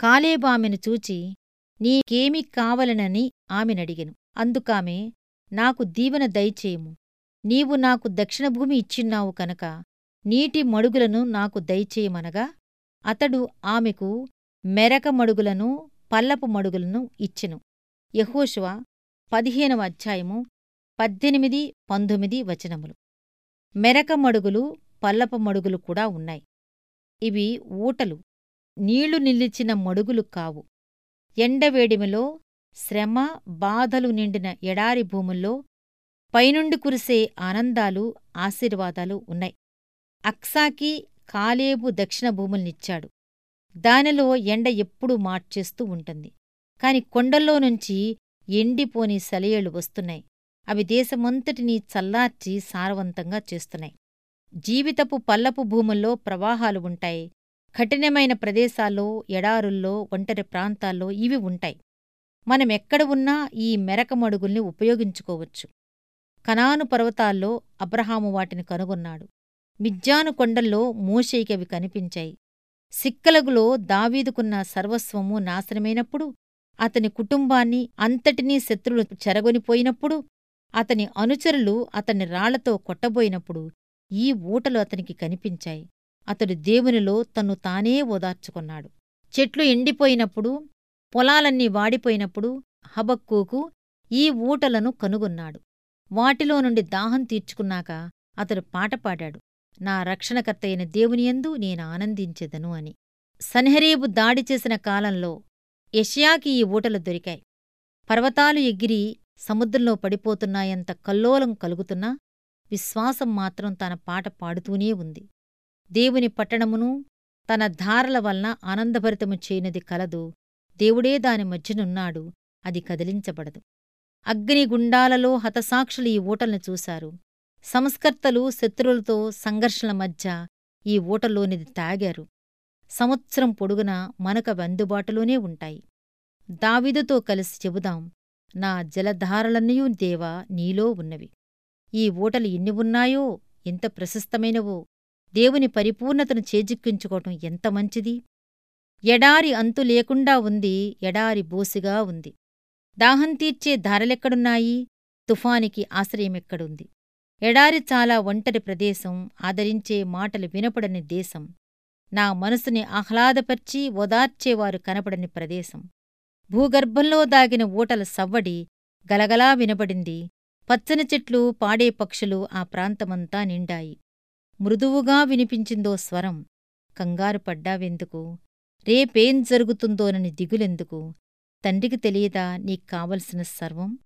కాలేబామెను చూచి నీకేమి కావలనని ఆమెనడిగెను. అందుకామె నాకు దీవెన దయచేయము. నీవు నాకు దక్షిణభూమి ఇచ్చిన్నావు కనుక నీటి మడుగులను నాకు దయచేయమనగా అతడు ఆమెకు మెరక మడుగులను పల్లపు మడుగులను ఇచ్చెను. యహోశువ పదిహేనవ అధ్యాయము పద్దెనిమిది పంతొమ్మిది వచనములు. మెరక మడుగులు పల్లపు మడుగులు కూడా ఉన్నాయి. ఇవి ఊటలు. నీళ్ళు నిలిచిన మడుగులు కావు. ఎండవేడిమిలో శ్రమ బాధలు నిండిన ఎడారి భూముల్లో పైనుండి కురిసే ఆనందాలు ఆశీర్వాదాలు ఉన్నాయి. అక్సాకి కాలేబు దక్షిణ భూముల్నిచ్చాడు. దానిలో ఎండ ఎప్పుడూ మార్చేస్తూ ఉంటుంది. కాని కొండల్లో నుంచి ఎండిపోని సెలయేళ్ళు వస్తున్నాయి. అవి దేశమంతటినీ చల్లార్చి సారవంతంగా చేస్తున్నాయి. జీవితపు పల్లపు భూముల్లో ప్రవాహాలు ఉంటాయి. కఠినమైన ప్రదేశాల్లో ఎడారుల్లో ఒంటరి ప్రాంతాల్లో ఇవి ఉంటాయి. మనమెక్కడ ఉన్నా ఈ మెరకమడుగుల్ని ఉపయోగించుకోవచ్చు. కనాను పర్వతాల్లో అబ్రహాము వాటిని కనుగొన్నాడు. మిజ్జాను కొండల్లో మోషేకి అవి కనిపించాయి. సిక్కలగులో దావీదుకున్న సర్వస్వము నాశనమైనప్పుడు అతని కుటుంబాన్ని అంతటినీ శత్రువులు చెరగొనిపోయినప్పుడు అతని అనుచరులు అతని రాళ్ళతో కొట్టబోయినప్పుడు ఈ ఊటలు అతనికి కనిపించాయి. అతడు దేవునిలో తన్ను తానే ఓదార్చుకున్నాడు. చెట్లు ఎండిపోయినప్పుడు పొలాలన్నీ వాడిపోయినప్పుడు హబక్కూకు ఈ ఊటలను కనుగొన్నాడు. వాటిలో నుండి దాహం తీర్చుకున్నాక అతడు పాట పాడాడు. నా రక్షణకర్తయిన దేవునియందు నేను ఆనందించెదను అని. సన్హరీబు దాడి చేసిన కాలంలో యషయాకి ఈ ఊటలు దొరికాయి. పర్వతాలు ఎగిరి సముద్రంలో పడిపోతున్నాయంత కల్లోలం కలుగుతున్నా విశ్వాసం మాత్రం తన పాట పాడుతూనే ఉంది. దేవుని పట్టణమును తన ధారల వలన ఆనందభరితము చేయనిది కలదు. దేవుడే దాని మధ్యనున్నాడు. అది కదిలించబడదు. అగ్నిగుండాలలో హతసాక్షులు ఈ ఊటల్ని చూశారు. సంస్కర్తలు శత్రువులతో సంఘర్షణల మధ్య ఈ ఓటలోనిది తాగారు. సంవత్సరం పొడుగునా మనకవి అందుబాటులోనే ఉంటాయి. దావిదుతో కలిసి చెబుదాం నా జలధారలన్నయూ దేవా నీలో ఉన్నవి. ఈ ఊటలు ఎన్ని ఉన్నాయో ఎంత ప్రశస్తమైనవో దేవుని పరిపూర్ణతను చేజిక్కించుకోవటం ఎంత మంచిది? ఎడారి అంతు లేకుండా ఉంది ఎడారి బోసిగా ఉంది. దాహం తీర్చే ధారలెక్కడున్నాయి? తుఫానికి ఆశ్రయమెక్కడుంది? ఎడారి చాలా ఒంటరి ప్రదేశం ఆదరించే మాటలు వినపడని దేశం. నా మనసుని ఆహ్లాదపర్చి ఓదార్చేవారు కనపడని ప్రదేశం. భూగర్భంలో దాగిన ఊటల సవ్వడి గలగలా వినబడింది. పచ్చని చెట్లు పాడే పక్షులు ఆ ప్రాంతమంతా నిండాయి. మృదువుగా వినిపించిందో స్వరం. కంగారు పడ్డావెందుకు? రేపేం జరుగుతుందోనని దిగులెందుకు? తండ్రికి తెలియదా నీకు కావలసిన సర్వం?